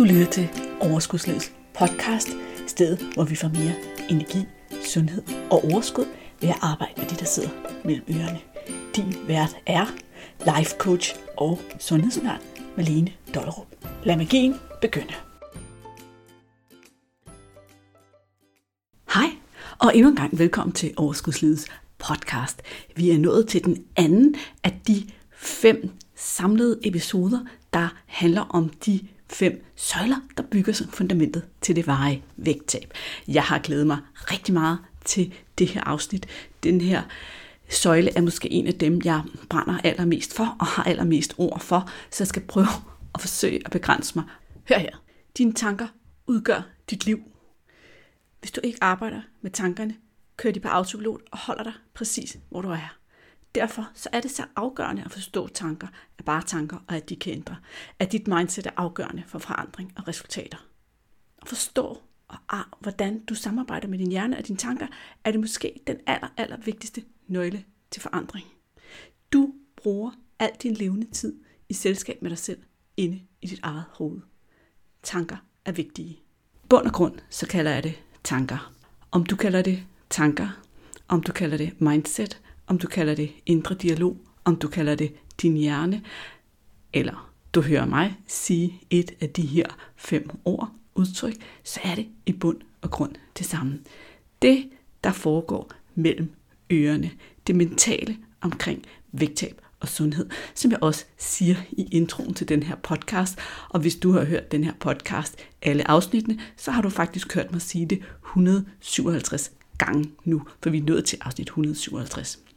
Du lytter til Overskudslivets podcast, stedet hvor vi får mere energi, sundhed og overskud ved at arbejde med det, der sidder mellem ørerne. Din vært er life coach og sundhedsundern Malene Dollerup. Lad magien begynde. Hej, og endnu en gang velkommen til Overskudslivets podcast. Vi er nået til den anden af de fem samlede episoder, der handler om de fem søjler, der bygger som fundamentet til det varige vægttab. Jeg har glædet mig rigtig meget til det her afsnit. Den her søjle er måske en af dem, jeg brænder allermest for og har allermest ord for, så jeg skal prøve at forsøge at begrænse mig. Hør her. Dine tanker udgør dit liv. Hvis du ikke arbejder med tankerne, kører de på autopilot og holder dig præcis, hvor du er. Derfor så er det så afgørende at forstå tanker, at bare tanker, og at de kan ændre. At dit mindset er afgørende for forandring og resultater. At forstå, og ah, hvordan du samarbejder med din hjerne og dine tanker, er det måske den aller, aller vigtigste nøgle til forandring. Du bruger al din levende tid i selskab med dig selv inde i dit eget hoved. Tanker er vigtige. Bund og grund, så kalder jeg det tanker. Om du kalder det tanker, om du kalder det mindset, om du kalder det indre dialog, om du kalder det din hjerne, eller du hører mig sige et af de her fem ord, udtryk, så er det i bund og grund det samme. Det, der foregår mellem ørerne, det mentale omkring vægttab og sundhed, som jeg også siger i introen til den her podcast. Og hvis du har hørt den her podcast, alle afsnittene, så har du faktisk hørt mig sige det 157 gange nu, for vi er nået til afsnit 157.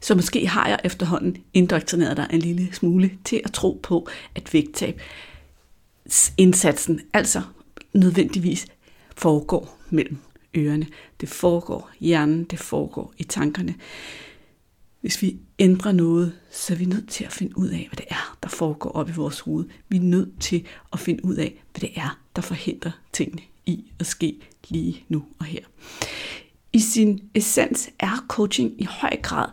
Så måske har jeg efterhånden indoktrineret dig en lille smule til at tro på, at vægttab indsatsen altså nødvendigvis foregår mellem ørerne. Det foregår i hjernen, det foregår i tankerne. Hvis vi ændrer noget, så er vi nødt til at finde ud af, hvad det er, der foregår op i vores hoved. Vi er nødt til at finde ud af, hvad det er, der forhindrer tingene i at ske lige nu og her i sin essens er coaching i høj grad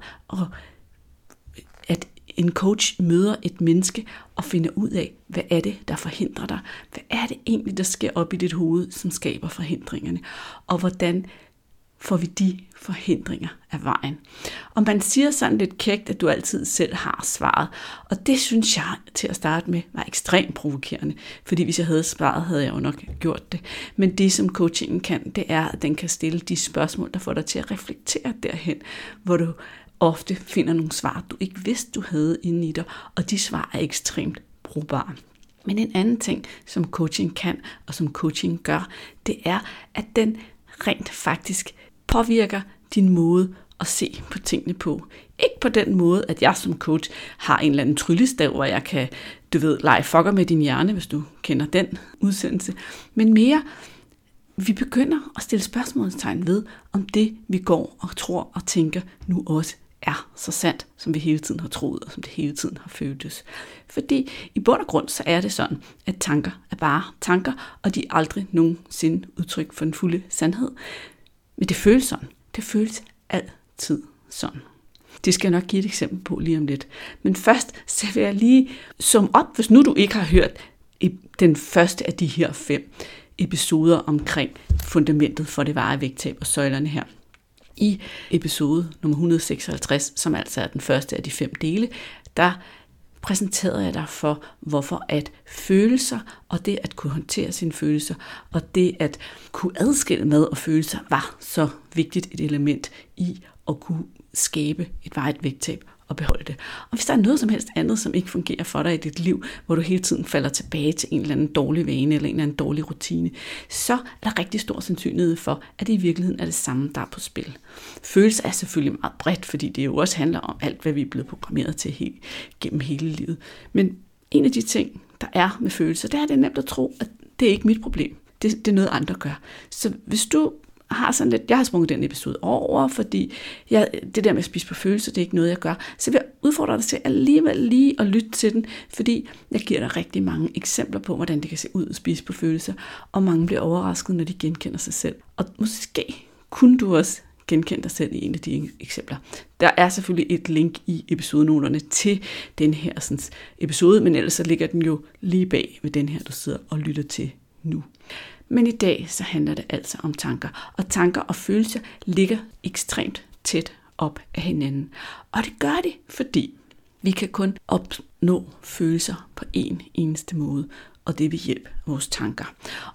at en coach møder et menneske og finder ud af, hvad er det, der forhindrer dig? Hvad er det egentlig, der sker op i dit hoved, som skaber forhindringerne? Og hvordan får vi de forhindringer af vejen. Og man siger sådan lidt kægt, at du altid selv har svaret. Og det synes jeg til at starte med var ekstremt provokerende. Fordi hvis jeg havde svaret, havde jeg jo nok gjort det. Men det som coachingen kan, det er, at den kan stille de spørgsmål, der får dig til at reflektere derhen, hvor du ofte finder nogle svar, du ikke vidste, du havde inde i dig. Og de svar er ekstremt brugbare. Men en anden ting, som coaching kan, og som coaching gør, det er, at den rent faktisk påvirker din måde at se på tingene på. Ikke på den måde, at jeg som coach har en eller anden tryllestav, hvor jeg kan, du ved, lege fucker med din hjerne, hvis du kender den udsendelse. Men mere, vi begynder at stille spørgsmålstegn ved, om det vi går og tror og tænker nu også er så sandt, som vi hele tiden har troet, og som det hele tiden har føltes. Fordi i bund og grund, så er det sådan, at tanker er bare tanker, og de er aldrig nogensinde udtryk for den fulde sandhed. Men det føles sådan. Det føles altid sådan. Det skal jeg nok give et eksempel på lige om lidt. Men først så vil jeg lige som op, hvis nu du ikke har hørt i den første af de her fem episoder omkring fundamentet for det vare vægttab og søjlerne her. I episode nummer 156, som altså er den første af de fem dele, der præsenterede jeg dig for, hvorfor at følelser og det at kunne håndtere sine følelser og det at kunne adskille med og følelser var så vigtigt et element i at kunne skabe et vejet vægttab og beholde det. Og hvis der er noget som helst andet, som ikke fungerer for dig i dit liv, hvor du hele tiden falder tilbage til en eller anden dårlig vane eller en eller anden dårlig rutine, så er der rigtig stor sandsynlighed for, at det i virkeligheden er det samme, der er på spil. Følelse er selvfølgelig meget bredt, fordi det jo også handler om alt, hvad vi er blevet programmeret til helt, gennem hele livet. Men en af de ting, der er med følelser, det er, det er nemt at tro, at det er ikke mit problem. Det, det er noget, andre gør. Så hvis du har sådan lidt, jeg har sprunget den episode over, fordi jeg, det der med at spise på følelser, det er ikke noget, jeg gør. Så vil jeg udfordre dig til alligevel lige at lytte til den, fordi jeg giver dig rigtig mange eksempler på, hvordan det kan se ud at spise på følelser, og mange bliver overrasket, når de genkender sig selv. Og måske kunne du også genkende dig selv i en af de eksempler. Der er selvfølgelig et link i episodenoterne til den her sådan, episode, men ellers så ligger den jo lige bag ved den her, du sidder og lytter til nu. Men i dag så handler det altså om tanker, og tanker og følelser ligger ekstremt tæt op af hinanden. Og det gør de, fordi vi kan kun opnå følelser på en eneste måde, og det er ved hjælp af vores tanker.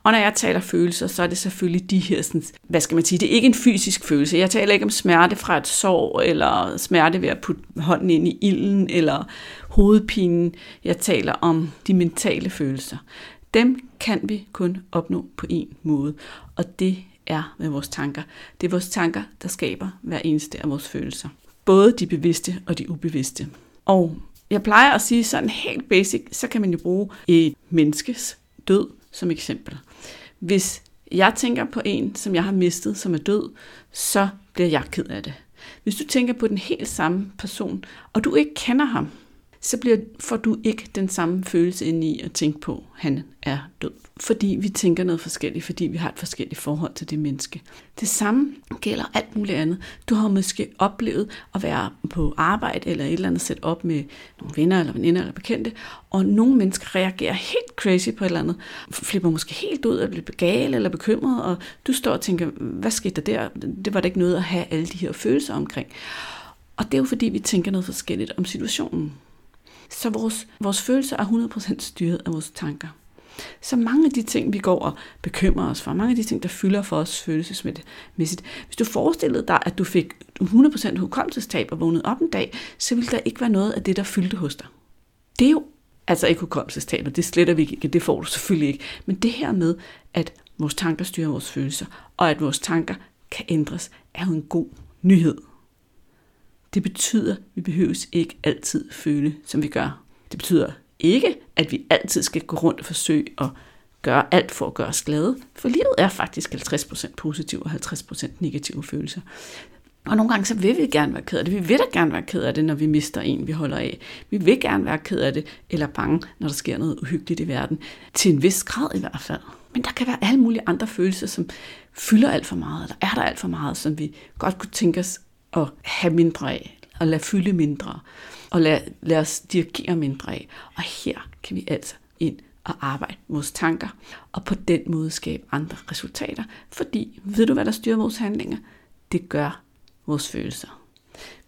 Og når jeg taler følelser, så er det selvfølgelig de her, sådan, hvad skal man sige, det er ikke en fysisk følelse. Jeg taler ikke om smerte fra et sår, eller smerte ved at putte hånden ind i ilden, eller hovedpinen. Jeg taler om de mentale følelser. Dem kan vi kun opnå på en måde, og det er med vores tanker. Det er vores tanker, der skaber hver eneste af vores følelser. Både de bevidste og de ubevidste. Og jeg plejer at sige sådan helt basic, så kan man jo bruge et menneskes død som eksempel. Hvis jeg tænker på en, som jeg har mistet, som er død, så bliver jeg ked af det. Hvis du tænker på den helt samme person, og du ikke kender ham, så bliver, får du ikke den samme følelse ind i at tænke på, at han er død. Fordi vi tænker noget forskelligt, fordi vi har et forskelligt forhold til det menneske. Det samme gælder alt muligt andet. Du har måske oplevet at være på arbejde eller et eller andet sæt op med nogle venner eller veninder eller bekendte, og nogle mennesker reagerer helt crazy på et eller andet, flipper måske helt ud og bliver gale eller bekymret, og du står og tænker, hvad skete der der? Det var da ikke noget at have alle de her følelser omkring. Og det er jo fordi, vi tænker noget forskelligt om situationen. Så vores, vores følelser er 100% styret af vores tanker. Så mange af de ting, vi går og bekymrer os for, mange af de ting, der fylder for os følelsesmæssigt, hvis du forestillede dig, at du fik 100% hukommelsestab og vågnede op en dag, så ville der ikke være noget af det, der fyldte hos dig. Det er jo altså ikke hukommelsestab, og det sletter vi ikke, det får du selvfølgelig ikke. Men det her med, at vores tanker styrer vores følelser, og at vores tanker kan ændres, er jo en god nyhed. Det betyder, at vi behøves ikke altid føle, som vi gør. Det betyder ikke, at vi altid skal gå rundt og forsøge at gøre alt for at gøre os glade, for livet er faktisk 50% positive og 50% negative følelser. Og nogle gange så vil vi gerne være ked af det. Vi vil da gerne være ked af det, når vi mister en, vi holder af. Vi vil gerne være ked af det, eller bange, når der sker noget uhyggeligt i verden. Til en vis grad i hvert fald. Men der kan være alle mulige andre følelser, som fylder alt for meget, eller er der alt for meget, som vi godt kunne tænke os at have mindre af, og lade fylde mindre, og lade, lade os dirigere mindre af. Og her kan vi altså ind og arbejde vores tanker, og på den måde skabe andre resultater. Fordi, ved du hvad der styrer vores handlinger? Det gør vores følelser.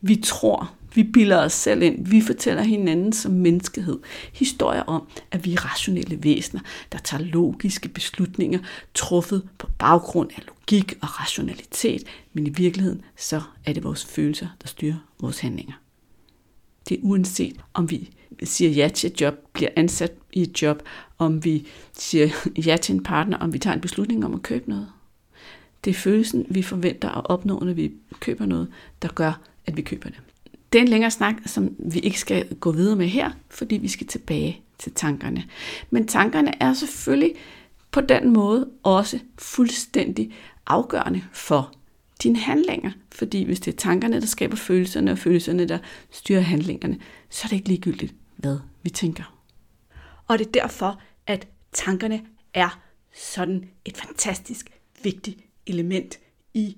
Vi tror, vi bilder os selv ind, vi fortæller hinanden som menneskehed historier om, at vi er rationelle væsener, der tager logiske beslutninger, truffet på baggrund af logik og rationalitet, men i virkeligheden så er det vores følelser, der styrer vores handlinger. Det er uanset om vi siger ja til et job, bliver ansat i et job, om vi siger ja til en partner, om vi tager en beslutning om at købe noget. Det er følelsen, vi forventer at opnå, når vi køber noget, der gør, at vi køber det. Det er en længere snak, som vi ikke skal gå videre med her, fordi vi skal tilbage til tankerne. Men tankerne er selvfølgelig på den måde også fuldstændig afgørende for dine handlinger. Fordi hvis det er tankerne, der skaber følelserne, og følelserne, der styrer handlingerne, så er det ikke ligegyldigt, hvad vi tænker. Og det er derfor, at tankerne er sådan et fantastisk vigtigt element i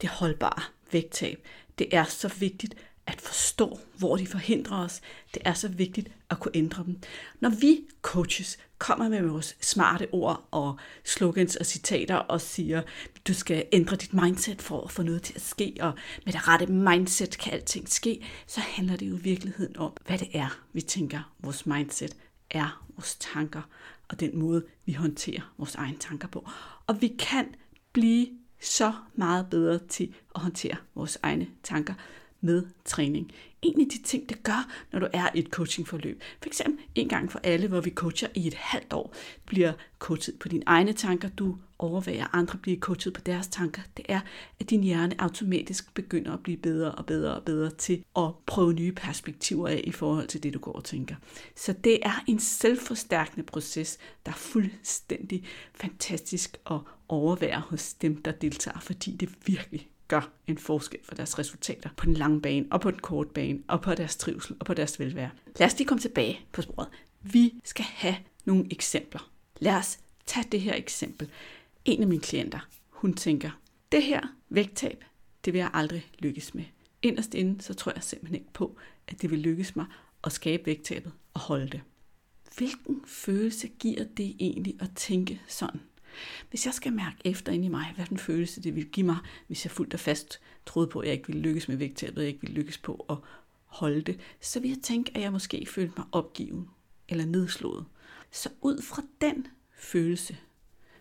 det holdbare vægttab. Det er så vigtigt, at forstå, hvor de forhindrer os. Det er så vigtigt at kunne ændre dem. Når vi coaches kommer med vores smarte ord og slogans og citater og siger, du skal ændre dit mindset for at få noget til at ske, og med det rette mindset kan alting ske, så handler det jo i virkeligheden om, hvad det er, vi tænker, vores mindset er, vores tanker, og den måde, vi håndterer vores egne tanker på. Og vi kan blive så meget bedre til at håndtere vores egne tanker, med træning. En af de ting, det gør, når du er i et coachingforløb, for eksempel en gang for alle, hvor vi coacher i et halvt år, bliver coachet på dine egne tanker, du overvejer, andre bliver coachet på deres tanker, det er, at din hjerne automatisk begynder at blive bedre og bedre og bedre til at prøve nye perspektiver af i forhold til det, du går og tænker. Så det er en selvforstærkende proces, der er fuldstændig fantastisk at overvære hos dem, der deltager, fordi det virkelig gør en forskel for deres resultater på den lange bane, og på den korte bane, og på deres trivsel, og på deres velvære. Lad os lige komme tilbage på sporet. Vi skal have nogle eksempler. Lad os tage det her eksempel. En af mine klienter, hun tænker, det her vægttab, det vil jeg aldrig lykkes med. Inderst inde, så tror jeg simpelthen ikke på, at det vil lykkes mig at skabe vægttabet og holde det. Hvilken følelse giver det egentlig at tænke sådan? Hvis jeg skal mærke efter ind i mig, hvad den følelse det vil give mig, hvis jeg fuldt og fast troede på, at jeg ikke ville lykkes med vægttabet, jeg ikke ville lykkes på at holde det, så vil jeg tænke, at jeg måske følte mig opgiven eller nedslået. Så ud fra den følelse,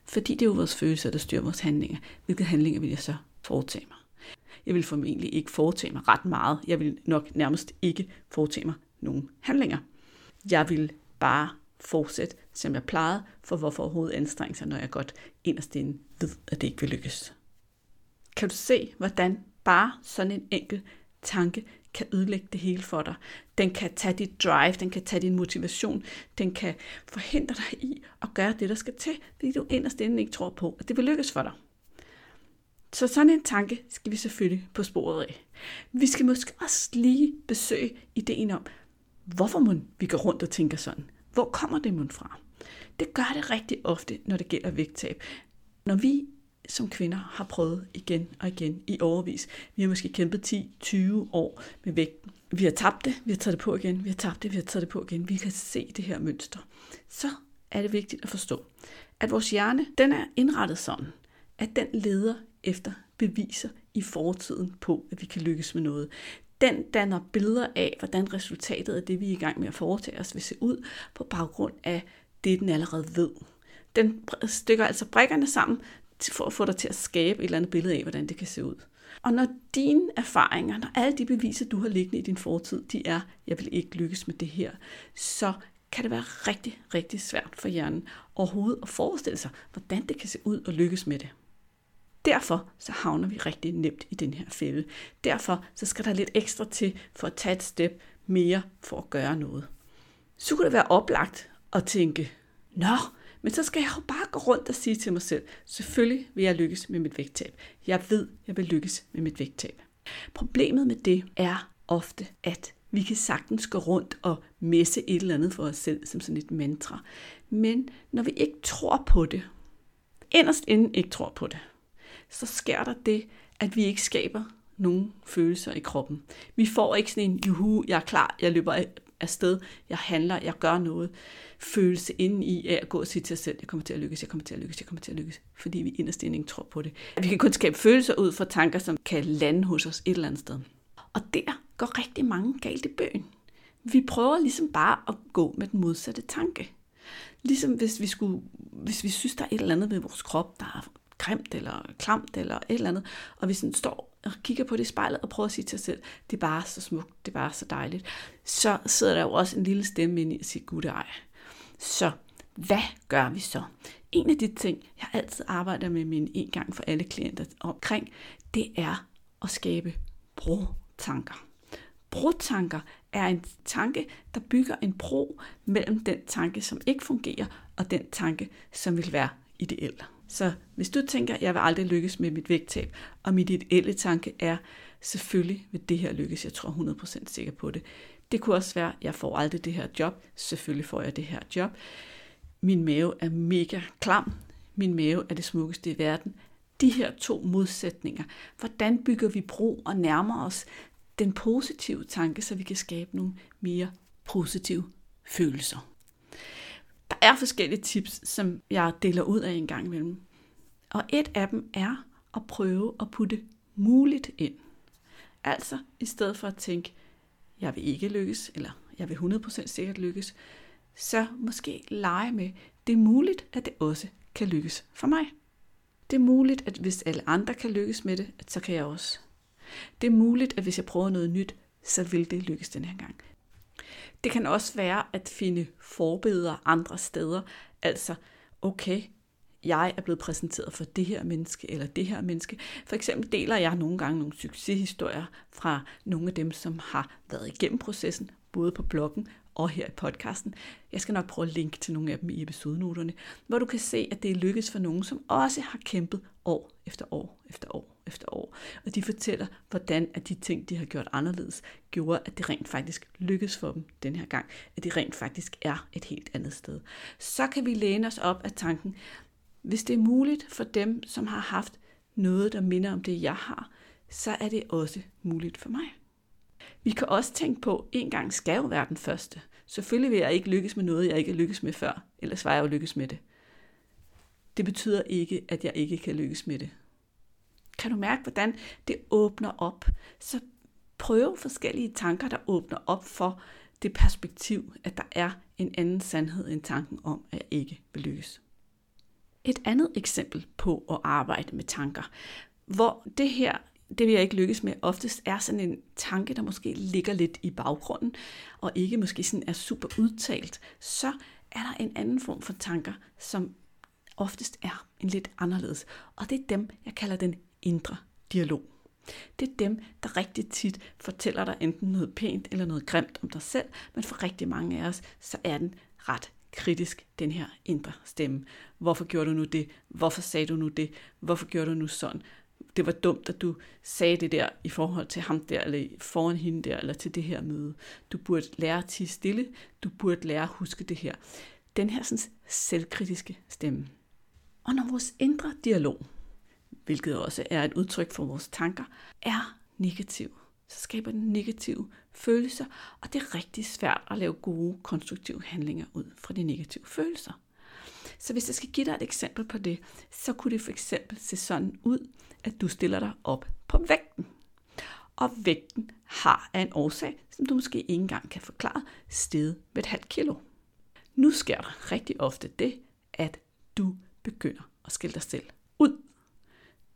fordi det er jo vores følelser, der styrer vores handlinger, hvilke handlinger vil jeg så foretage mig? Jeg vil formentlig ikke foretage mig ret meget. Jeg vil nok nærmest ikke foretage mig nogen handlinger. Jeg vil bare fortsætte, som jeg plejede, for hvorfor overhovedet anstrenge sig, når jeg godt inderst inde ved, at det ikke vil lykkes. Kan du se, hvordan bare sådan en enkelt tanke kan ødelægge det hele for dig. Den kan tage dit drive, den kan tage din motivation, den kan forhindre dig i at gøre det, der skal til, fordi du inderst inden ikke tror på, at det vil lykkes for dig. Så sådan en tanke skal vi selvfølgelig på sporet af. Vi skal måske også lige besøge ideen om, hvorfor må vi går rundt og tænker sådan. Hvor kommer det mund fra? Det gør det rigtig ofte, når det gælder vægttab. Når vi som kvinder har prøvet igen og igen i overvis. Vi har måske kæmpet 10-20 år med vægten. Vi har tabt det, vi har taget det på igen, vi har tabt det, vi har taget det på igen. Vi kan se det her mønster. Så er det vigtigt at forstå, at vores hjerne, den er indrettet sådan, at den leder efter beviser i fortiden på, at vi kan lykkes med noget. Den danner billeder af, hvordan resultatet af det, vi er i gang med at foretage os, vil se ud på baggrund af det, den allerede ved. Den stykker altså brækkerne sammen for at få dig til at skabe et eller andet billede af, hvordan det kan se ud. Og når dine erfaringer, når alle de beviser, du har liggende i din fortid, de er, jeg vil ikke lykkes med det her, så kan det være rigtig, rigtig svært for hjernen overhovedet at forestille sig, hvordan det kan se ud og lykkes med det. Derfor så havner vi rigtig nemt i den her fælde. Derfor så skal der lidt ekstra til for at tage et step mere for at gøre noget. Så kunne det være oplagt at tænke, nå, men så skal jeg jo bare gå rundt og sige til mig selv, selvfølgelig vil jeg lykkes med mit vægttab. Jeg ved, jeg vil lykkes med mit vægttab. Problemet med det er ofte, at vi kan sagtens gå rundt og messe et eller andet for os selv som sådan et mantra. Men når vi ikke tror på det, inderst inden ikke tror på det, så sker der det, at vi ikke skaber nogen følelser i kroppen. Vi får ikke sådan en, juhu, jeg er klar, jeg løber afsted, jeg handler, jeg gør noget, følelse inden i af at gå og sige til os selv, jeg kommer til at lykkes, jeg kommer til at lykkes, jeg kommer til at lykkes, fordi vi inderst ikke tror på det. Vi kan kun skabe følelser ud fra tanker, som kan lande hos os et eller andet sted. Og der går rigtig mange galt i bøgen. Vi prøver ligesom bare at gå med den modsatte tanke. Ligesom hvis vi, skulle, hvis vi synes, der er et eller andet ved vores krop, der er grimt eller klamt eller et eller andet, og vi sådan står og kigger på det i spejlet og prøver at sige til os selv, det er bare så smukt, det er bare så dejligt, så sidder der jo også en lille stemme ind i og siger, gud ej. Så hvad gør vi så? En af de ting, jeg altid arbejder med mine en gang for alle klienter omkring, det er at skabe brotanker. Brotanker er en tanke, der bygger en bro mellem den tanke, som ikke fungerer, og den tanke, som vil være ideel. Så hvis du tænker, jeg vil aldrig lykkes med mit vægttab, og mit ideelle tanke er, selvfølgelig vil det her lykkes, jeg tror 100% sikker på det. Det kunne også være, jeg får aldrig det her job, selvfølgelig får jeg det her job. Min mave er mega klam, min mave er det smukkeste i verden. De her to modsætninger, hvordan bygger vi bro og nærmer os den positive tanke, så vi kan skabe nogle mere positive følelser er forskellige tips, som jeg deler ud af en gang imellem. Og et af dem er at prøve at putte muligt ind. Altså, i stedet for at tænke, jeg vil ikke lykkes, eller jeg vil 100% sikkert lykkes, så måske lege med, det er muligt, at det også kan lykkes for mig. Det er muligt, at hvis alle andre kan lykkes med det, så kan jeg også. Det er muligt, at hvis jeg prøver noget nyt, så vil det lykkes den her gang. Det kan også være at finde forbilleder andre steder. Altså, okay, jeg er blevet præsenteret for det her menneske eller det her menneske. For eksempel deler jeg nogle gange nogle succeshistorier fra nogle af dem, som har været igennem processen, både på bloggen og her i podcasten. Jeg skal nok prøve at linke til nogle af dem i episodenoterne, hvor du kan se, at det er lykkedes for nogen, som også har kæmpet år efter år efter år efter år. Og de fortæller, hvordan at de ting, de har gjort anderledes, gjorde, at det rent faktisk lykkedes for dem den her gang. At det rent faktisk er et helt andet sted. Så kan vi læne os op af tanken, hvis det er muligt for dem, som har haft noget, der minder om det, jeg har, så er det også muligt for mig. Vi kan også tænke på, at en gang skal jo være den første. Selvfølgelig vil jeg ikke lykkes med noget, jeg ikke lykkes med før, ellers var jeg jo lykkes med det. Det betyder ikke, at jeg ikke kan lykkes med det. Kan du mærke, hvordan det åbner op? Så prøv forskellige tanker, der åbner op for det perspektiv, at der er en anden sandhed end tanken om, at jeg ikke vil lykkes. Et andet eksempel på at arbejde med tanker, hvor det her, det vil jeg ikke lykkes med, oftest er sådan en tanke, der måske ligger lidt i baggrunden, og ikke måske sådan er super udtalt, så er der en anden form for tanker, som oftest er en lidt anderledes. Og det er dem, jeg kalder den indre dialog. Det er dem, der rigtig tit fortæller dig enten noget pænt eller noget grimt om dig selv, men for rigtig mange af os, så er den ret kritisk, den her indre stemme. Hvorfor gjorde du nu det? Hvorfor sagde du nu det? Hvorfor gjorde du nu sådan? Det var dumt, at du sagde det der i forhold til ham der, eller foran hende der, eller til det her møde. Du burde lære at tige stille. Du burde lære at huske det her. Den her sådan, selvkritiske stemme. Og når vores indre dialog, hvilket også er et udtryk for vores tanker, er negativ, så skaber den negative følelser, og det er rigtig svært at lave gode, konstruktive handlinger ud fra de negative følelser. Så hvis jeg skal give dig et eksempel på det, så kunne det for eksempel se sådan ud, at du stiller dig op på vægten. Og vægten har af en årsag, som du måske ikke engang kan forklare, sted med et halvt kilo. Nu sker der rigtig ofte det, at du begynder at skille dig selv ud.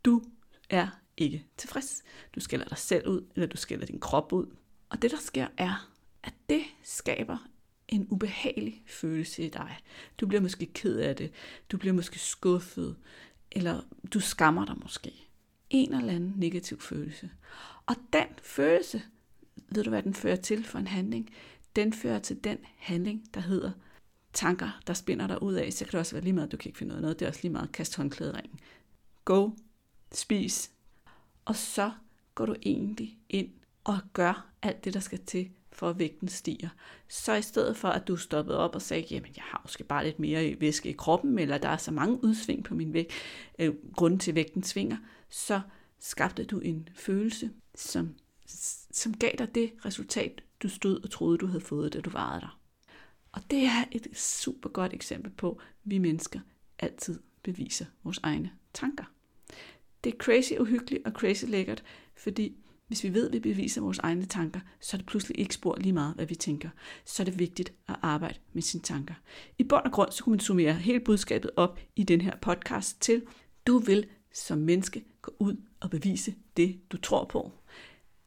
Du er ikke tilfreds. Du skælder dig selv ud, eller du skælder din krop ud. Og det, der sker, er, at det skaber en ubehagelig følelse i dig. Du bliver måske ked af det. Du bliver måske skuffet. Eller du skammer dig måske. En eller anden negativ følelse. Og den følelse, ved du hvad den fører til for en handling? Den fører til den handling, der hedder tanker, der spinder dig ud af. Så kan det også være lige meget, at du kan ikke finde noget. noget. Det er også lige meget at kaste håndklæderingen. Go, spis, og så går du egentlig ind og gør alt det, der skal til, for at vægten stiger. Så i stedet for, at du stoppede op og sagde, jamen jeg har måske bare lidt mere væske i kroppen, eller der er så mange udsving på min vægt, øh, grunden til, at vægten svinger, så skabte du en følelse, som, som gav dig det resultat, du stod og troede, du havde fået, da du varede dig. Og det er et super godt eksempel på, at vi mennesker altid beviser vores egne tanker. Det er crazy uhyggeligt og crazy lækkert, fordi hvis vi ved, at vi beviser vores egne tanker, så er det pludselig ikke spor lige meget, hvad vi tænker. Så er det vigtigt at arbejde med sine tanker. I bund og grund, så kunne man summere hele budskabet op i den her podcast til, du vil som menneske gå ud og bevise det, du tror på.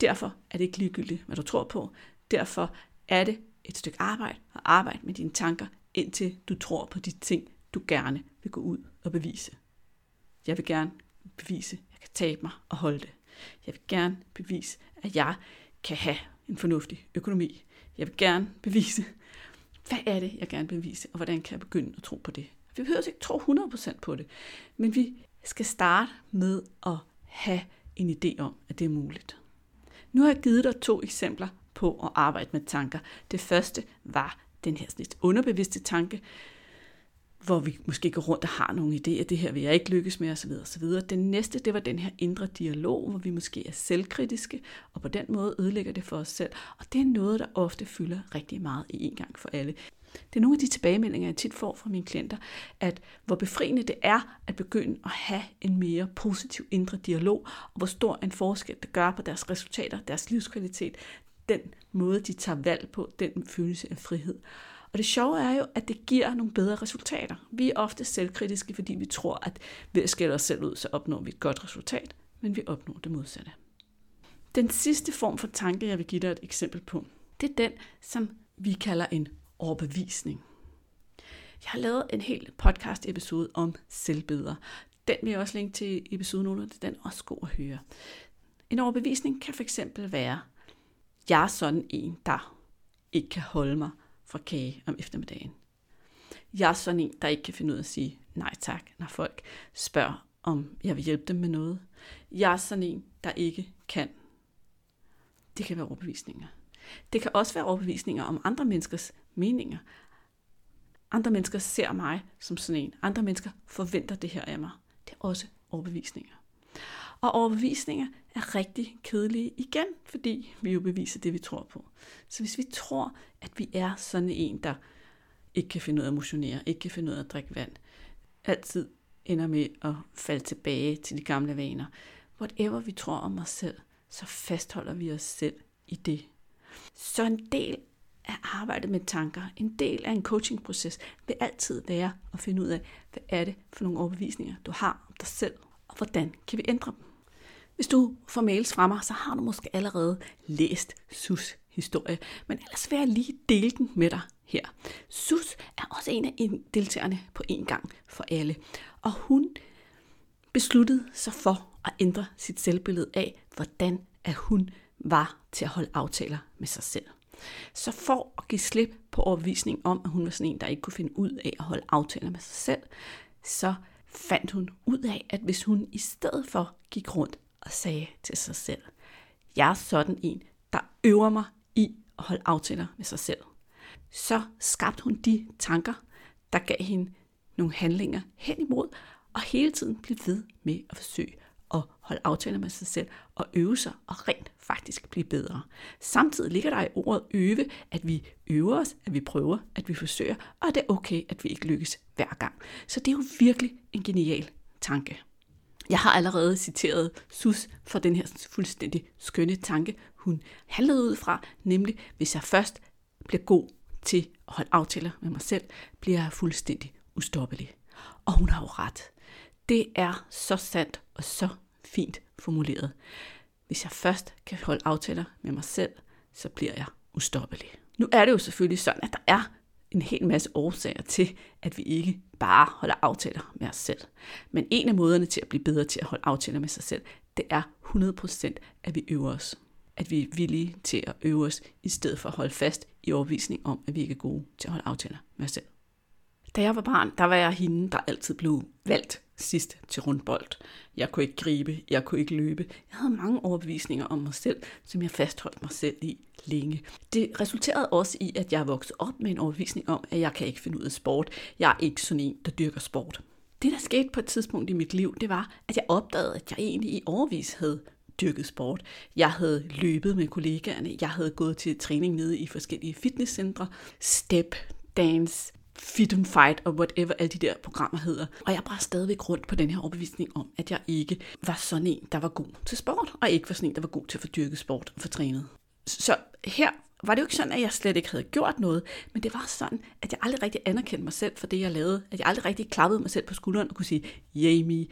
Derfor er det ikke ligegyldigt, hvad du tror på. Derfor er det et stykke arbejde at arbejde med dine tanker, indtil du tror på de ting, du gerne vil gå ud og bevise. Jeg vil gerne bevise, at jeg kan tabe mig og holde det. Jeg vil gerne bevise, at jeg kan have en fornuftig økonomi. Jeg vil gerne bevise, hvad er det, jeg gerne vil bevise, og hvordan kan jeg begynde at tro på det. Vi behøver ikke tro 100% på det, men vi skal starte med at have en idé om, at det er muligt. Nu har jeg givet dig to eksempler på at arbejde med tanker. Det første var den her lidt underbevidste tanke, hvor vi måske går rundt og har nogle idéer, det her vil jeg ikke lykkes med osv. osv. Den næste, det var den her indre dialog, hvor vi måske er selvkritiske, og på den måde ødelægger det for os selv. Og det er noget, der ofte fylder rigtig meget i en gang for alle. Det er nogle af de tilbagemeldinger, jeg tit får fra mine klienter, at hvor befriende det er at begynde at have en mere positiv indre dialog, og hvor stor en forskel det gør på deres resultater, deres livskvalitet, den måde, de tager valg på, den følelse af frihed. Og det sjove er jo, at det giver nogle bedre resultater. Vi er ofte selvkritiske, fordi vi tror, at ved at skælde os selv ud, så opnår vi et godt resultat, men vi opnår det modsatte. Den sidste form for tanke, jeg vil give dig et eksempel på, det er den, som vi kalder en overbevisning. Jeg har lavet en hel podcast episode om selvbilleder. Den vil jeg også linke til episoden under, det er den også god at høre. En overbevisning kan fx være, jeg er sådan en, der ikke kan holde mig fra kage om eftermiddagen. Jeg er sådan en, der ikke kan finde ud af at sige nej tak, når folk spørger, om jeg vil hjælpe dem med noget. Jeg er sådan en, der ikke kan. Det kan være overbevisninger. Det kan også være overbevisninger om andre menneskers meninger. Andre mennesker ser mig som sådan en. Andre mennesker forventer det her af mig. Det er også overbevisninger. Og overbevisninger er rigtig kedelige igen, fordi vi jo beviser det, vi tror på. Så hvis vi tror, at vi er sådan en, der ikke kan finde ud af at motionere, ikke kan finde ud af at drikke vand, altid ender med at falde tilbage til de gamle vaner, whatever vi tror om os selv, så fastholder vi os selv i det. Så en del af arbejdet med tanker, en del af en coachingproces, vil altid være at finde ud af, hvad er det for nogle overbevisninger, du har om dig selv, og hvordan kan vi ændre dem. Hvis du får mails fra mig, så har du måske allerede læst Sus historie, men ellers vil jeg lige dele den med dig her. Sus er også en af deltagerne på en gang for alle, og hun besluttede sig for at ændre sit selvbillede af, hvordan at hun var til at holde aftaler med sig selv. Så for at give slip på overbevisning om, at hun var sådan en, der ikke kunne finde ud af at holde aftaler med sig selv, så fandt hun ud af, at hvis hun i stedet for gik rundt og sagde til sig selv, jeg er sådan en, der øver mig i at holde aftaler med sig selv, så skabte hun de tanker, der gav hende nogle handlinger hen imod, og hele tiden blev ved med at forsøge at holde aftaler med sig selv og øve sig og rent faktisk blive bedre. Samtidig ligger der i ordet øve, at vi øver os, at vi prøver, at vi forsøger, og det er okay, at vi ikke lykkes hver gang. Så det er jo virkelig en genial tanke. Jeg har allerede citeret Sus for den her fuldstændig skønne tanke, hun handlede ud fra, nemlig hvis jeg først bliver god til at holde aftaler med mig selv, bliver jeg fuldstændig ustoppelig. Og hun har jo ret. Det er så sandt og så fint formuleret. Hvis jeg først kan holde aftaler med mig selv, så bliver jeg ustoppelig. Nu er det jo selvfølgelig sådan, at der er en hel masse årsager til, at vi ikke bare holder aftaler med os selv. Men en af måderne til at blive bedre til at holde aftaler med sig selv, det er 100% at vi øver os. At vi er villige til at øve os, i stedet for at holde fast i overvisning om, at vi ikke er gode til at holde aftaler med os selv. Da jeg var barn, der var jeg hende, der altid blev valgt sidst til rundbold. Jeg kunne ikke gribe, jeg kunne ikke løbe. Jeg havde mange overbevisninger om mig selv, som jeg fastholdt mig selv i længe. Det resulterede også i, at jeg voksede op med en overbevisning om, at jeg kan ikke finde ud af sport. Jeg er ikke sådan en, der dyrker sport. Det, der skete på et tidspunkt i mit liv, det var, at jeg opdagede, at jeg egentlig i overvis havde dyrket sport. Jeg havde løbet med kollegaerne, jeg havde gået til træning nede i forskellige fitnesscentre, step, dance, Fit and Fight og whatever alle de der programmer hedder. Og jeg bare stadigvæk rundt på den her overbevisning om, at jeg ikke var sådan en, der var god til sport, og ikke var sådan en, der var god til at få dyrket sport og få trænet. Så her var det jo ikke sådan, at jeg slet ikke havde gjort noget, men det var sådan, at jeg aldrig rigtig anerkendte mig selv for det, jeg lavede. At jeg aldrig rigtig klappede mig selv på skulderen og kunne sige, Jamie.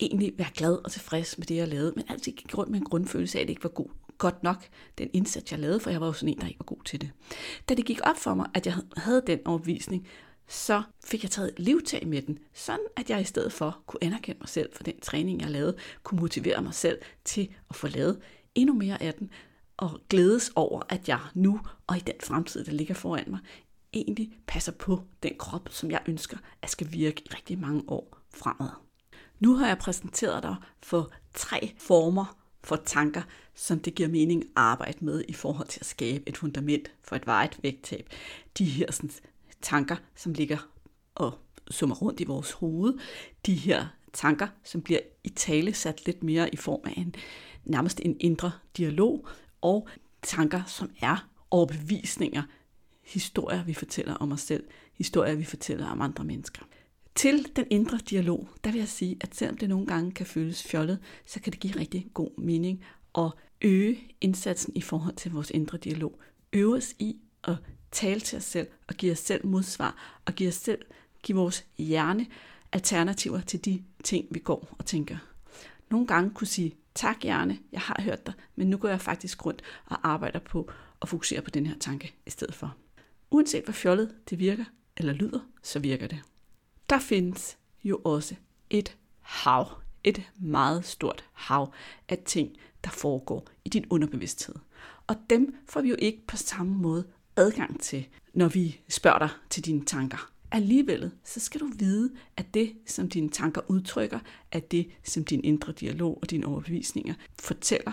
Egentlig være glad og tilfreds med det, jeg lavede, men altid gik rundt med en grundfølelse af, at det ikke var god godt nok den indsats, jeg lavede, for jeg var jo sådan en, der ikke var god til det. Da det gik op for mig, at jeg havde den overbevisning, så fik jeg taget livtag med den, sådan at jeg i stedet for kunne anerkende mig selv for den træning, jeg lavede, kunne motivere mig selv til at få lavet endnu mere af den, og glædes over, at jeg nu og i den fremtid, der ligger foran mig, egentlig passer på den krop, som jeg ønsker, at skal virke i rigtig mange år fremad. Nu har jeg præsenteret dig for tre former for tanker, som det giver mening at arbejde med i forhold til at skabe et fundament for et vejet vægttab. De her sådan, tanker, som ligger og summer rundt i vores hoved. De her tanker, som bliver i tale sat lidt mere i form af en nærmest en indre dialog, og tanker, som er overbevisninger, historier, vi fortæller om os selv, historier, vi fortæller om andre mennesker. Til den indre dialog, der vil jeg sige, at selvom det nogle gange kan føles fjollet, så kan det give rigtig god mening at øge indsatsen i forhold til vores indre dialog. Øve os i at tale til os selv og give os selv modsvar og give os selv, give vores hjerne alternativer til de ting, vi går og tænker. Nogle gange kunne sige, tak hjerne, jeg har hørt dig, men nu går jeg faktisk rundt og arbejder på at fokusere på den her tanke i stedet for. Uanset hvor fjollet det virker eller lyder, så virker det der findes jo også et hav, et meget stort hav af ting, der foregår i din underbevidsthed. Og dem får vi jo ikke på samme måde adgang til, når vi spørger dig til dine tanker. Alligevel, så skal du vide, at det, som dine tanker udtrykker, at det, som din indre dialog og dine overbevisninger fortæller,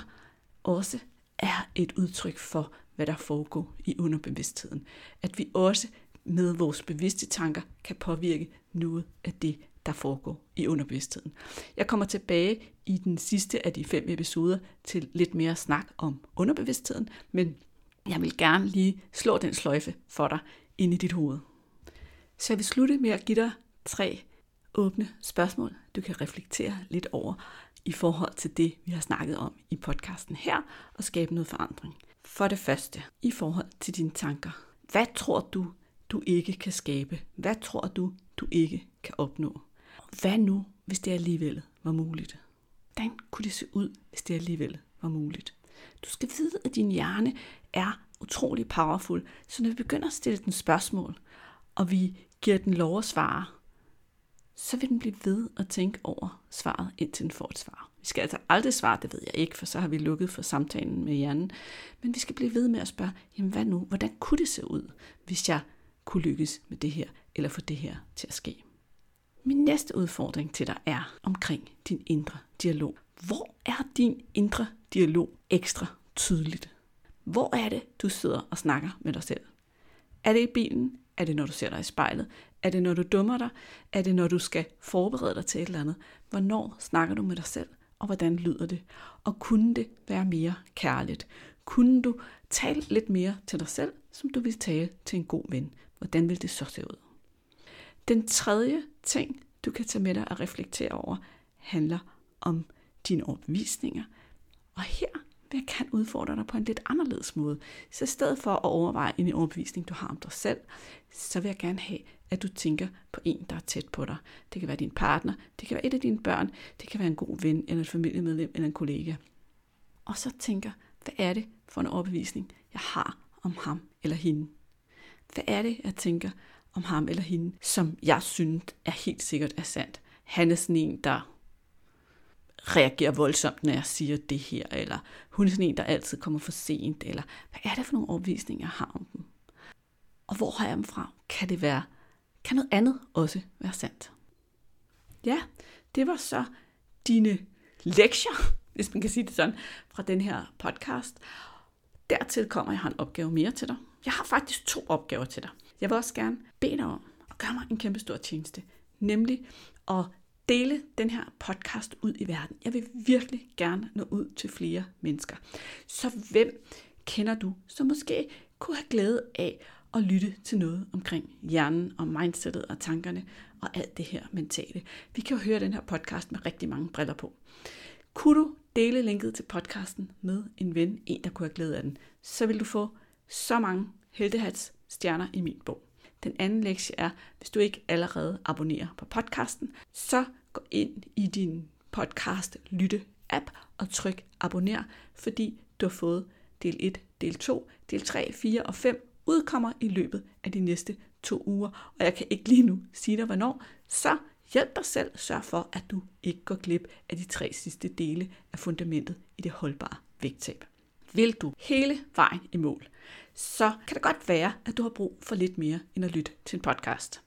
også er et udtryk for, hvad der foregår i underbevidstheden. At vi også med vores bevidste tanker kan påvirke noget af det, der foregår i underbevidstheden. Jeg kommer tilbage i den sidste af de fem episoder til lidt mere snak om underbevidstheden, men jeg vil gerne lige slå den sløjfe for dig ind i dit hoved. Så jeg vil slutte med at give dig tre åbne spørgsmål, du kan reflektere lidt over i forhold til det, vi har snakket om i podcasten her, og skabe noget forandring. For det første, i forhold til dine tanker. Hvad tror du, du ikke kan skabe? Hvad tror du, du ikke kan opnå? Hvad nu, hvis det alligevel var muligt? Hvordan kunne det se ud, hvis det alligevel var muligt? Du skal vide, at din hjerne er utrolig powerful, så når vi begynder at stille den spørgsmål, og vi giver den lov at svare, så vil den blive ved at tænke over svaret, indtil den får et svar. Vi skal altså aldrig svare, det ved jeg ikke, for så har vi lukket for samtalen med hjernen. Men vi skal blive ved med at spørge, jamen hvad nu, hvordan kunne det se ud, hvis jeg kunne lykkes med det her, eller få det her til at ske? Min næste udfordring til dig er omkring din indre dialog. Hvor er din indre dialog ekstra tydeligt? Hvor er det, du sidder og snakker med dig selv? Er det i bilen? Er det, når du ser dig i spejlet? Er det, når du dummer dig? Er det, når du skal forberede dig til et eller andet? Hvornår snakker du med dig selv? Og hvordan lyder det? Og kunne det være mere kærligt? Kunne du tale lidt mere til dig selv, som du vil tale til en god ven? Hvordan vil det så se ud? Den tredje ting, du kan tage med dig og reflektere over, handler om dine overbevisninger. Og her vil jeg kan udfordre dig på en lidt anderledes måde. Så i stedet for at overveje en overbevisning, du har om dig selv, så vil jeg gerne have, at du tænker på en, der er tæt på dig. Det kan være din partner, det kan være et af dine børn, det kan være en god ven, eller et familiemedlem, eller en kollega. Og så tænker, hvad er det for en overbevisning, jeg har om ham eller hende? Hvad er det, jeg tænker om ham eller hende, som jeg synes er helt sikkert er sandt? Han er sådan en, der reagerer voldsomt, når jeg siger det her, eller hun er sådan en, der altid kommer for sent, eller hvad er det for nogle overbevisninger, jeg har om dem? Og hvor har jeg dem fra? Kan det være, kan noget andet også være sandt? Ja, det var så dine lektier, hvis man kan sige det sådan, fra den her podcast. Dertil kommer, jeg har en opgave mere til dig. Jeg har faktisk to opgaver til dig. Jeg vil også gerne bede dig om at gøre mig en kæmpe stor tjeneste, nemlig at dele den her podcast ud i verden. Jeg vil virkelig gerne nå ud til flere mennesker. Så hvem kender du, som måske kunne have glæde af at lytte til noget omkring hjernen og mindsetet og tankerne og alt det her mentale. Vi kan jo høre den her podcast med rigtig mange briller på. Kunne du dele linket til podcasten med en ven, en der kunne have glæde af den, så vil du få så mange heldehats stjerner i min bog. Den anden lektie er, hvis du ikke allerede abonnerer på podcasten, så gå ind i din podcast lytte app og tryk abonner, fordi du har fået del 1, del 2, del 3, 4 og 5 udkommer i løbet af de næste to uger. Og jeg kan ikke lige nu sige dig hvornår, så hjælp dig selv. Sørg for, at du ikke går glip af de tre sidste dele af fundamentet i det holdbare vægttab. Vil du hele vejen i mål, så kan det godt være, at du har brug for lidt mere end at lytte til en podcast.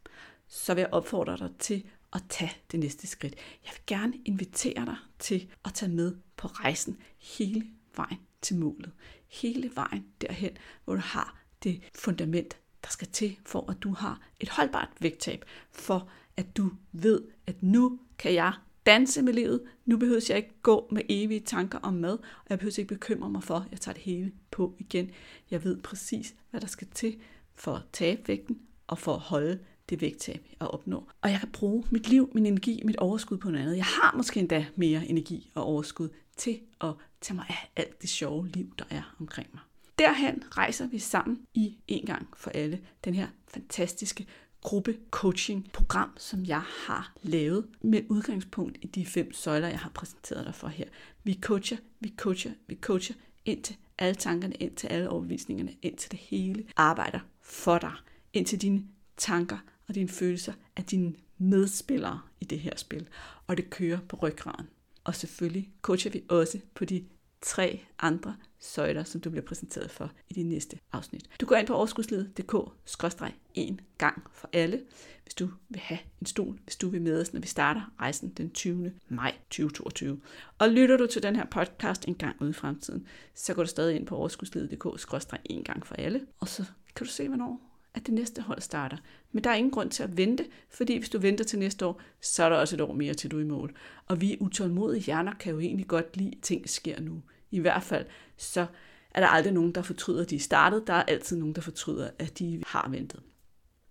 Så vil jeg opfordre dig til at tage det næste skridt. Jeg vil gerne invitere dig til at tage med på rejsen hele vejen til målet. Hele vejen derhen, hvor du har det fundament, der skal til for, at du har et holdbart vægttab, for at du ved, at nu kan jeg danse med livet. Nu behøver jeg ikke gå med evige tanker om mad, og jeg behøver ikke bekymre mig for, at jeg tager det hele på igen. Jeg ved præcis, hvad der skal til for at tabe vægten og for at holde det vægttab, jeg opnår. Og jeg kan bruge mit liv, min energi, mit overskud på noget andet. Jeg har måske endda mere energi og overskud til at tage mig af alt det sjove liv, der er omkring mig. Derhen rejser vi sammen i en gang for alle den her fantastiske gruppe coaching program, som jeg har lavet med udgangspunkt i de fem søjler, jeg har præsenteret dig for her. Vi coacher, vi coacher, vi coacher indtil alle tankerne, indtil alle overbevisningerne, indtil det hele arbejder for dig, indtil dine tanker og dine følelser er dine medspillere i det her spil, og det kører på ryggraden. Og selvfølgelig coacher vi også på de tre andre søjler, som du bliver præsenteret for i de næste afsnit. Du går ind på overskudsledet.dk-en gang for alle, hvis du vil have en stol, hvis du vil med os, når vi starter rejsen den 20. maj 2022. Og lytter du til den her podcast en gang ude i fremtiden, så går du stadig ind på overskudsledet.dk-en gang for alle, og så kan du se, hvornår at det næste hold starter. Men der er ingen grund til at vente, fordi hvis du venter til næste år, så er der også et år mere til du er i mål. Og vi utålmodige hjerner kan jo egentlig godt lide, at ting sker nu. I hvert fald så er der aldrig nogen, der fortryder, at de er startet. Der er altid nogen, der fortryder, at de har ventet.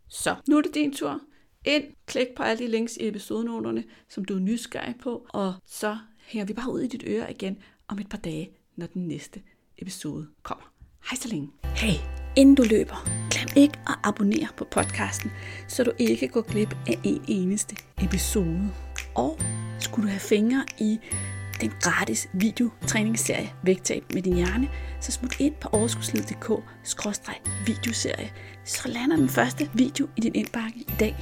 Så nu er det din tur. Ind, klik på alle de links i episodenoterne, som du er nysgerrig på, og så hænger vi bare ud i dit øre igen om et par dage, når den næste episode kommer. Hej så længe. Hey, inden du løber, ikke at abonnere på podcasten, så du ikke går glip af en eneste episode. Og skulle du have fingre i den gratis videotræningsserie Vægtab med din hjerne, så smut ind på overskudslivet.dk videoserie, så lander den første video i din indbakke i dag.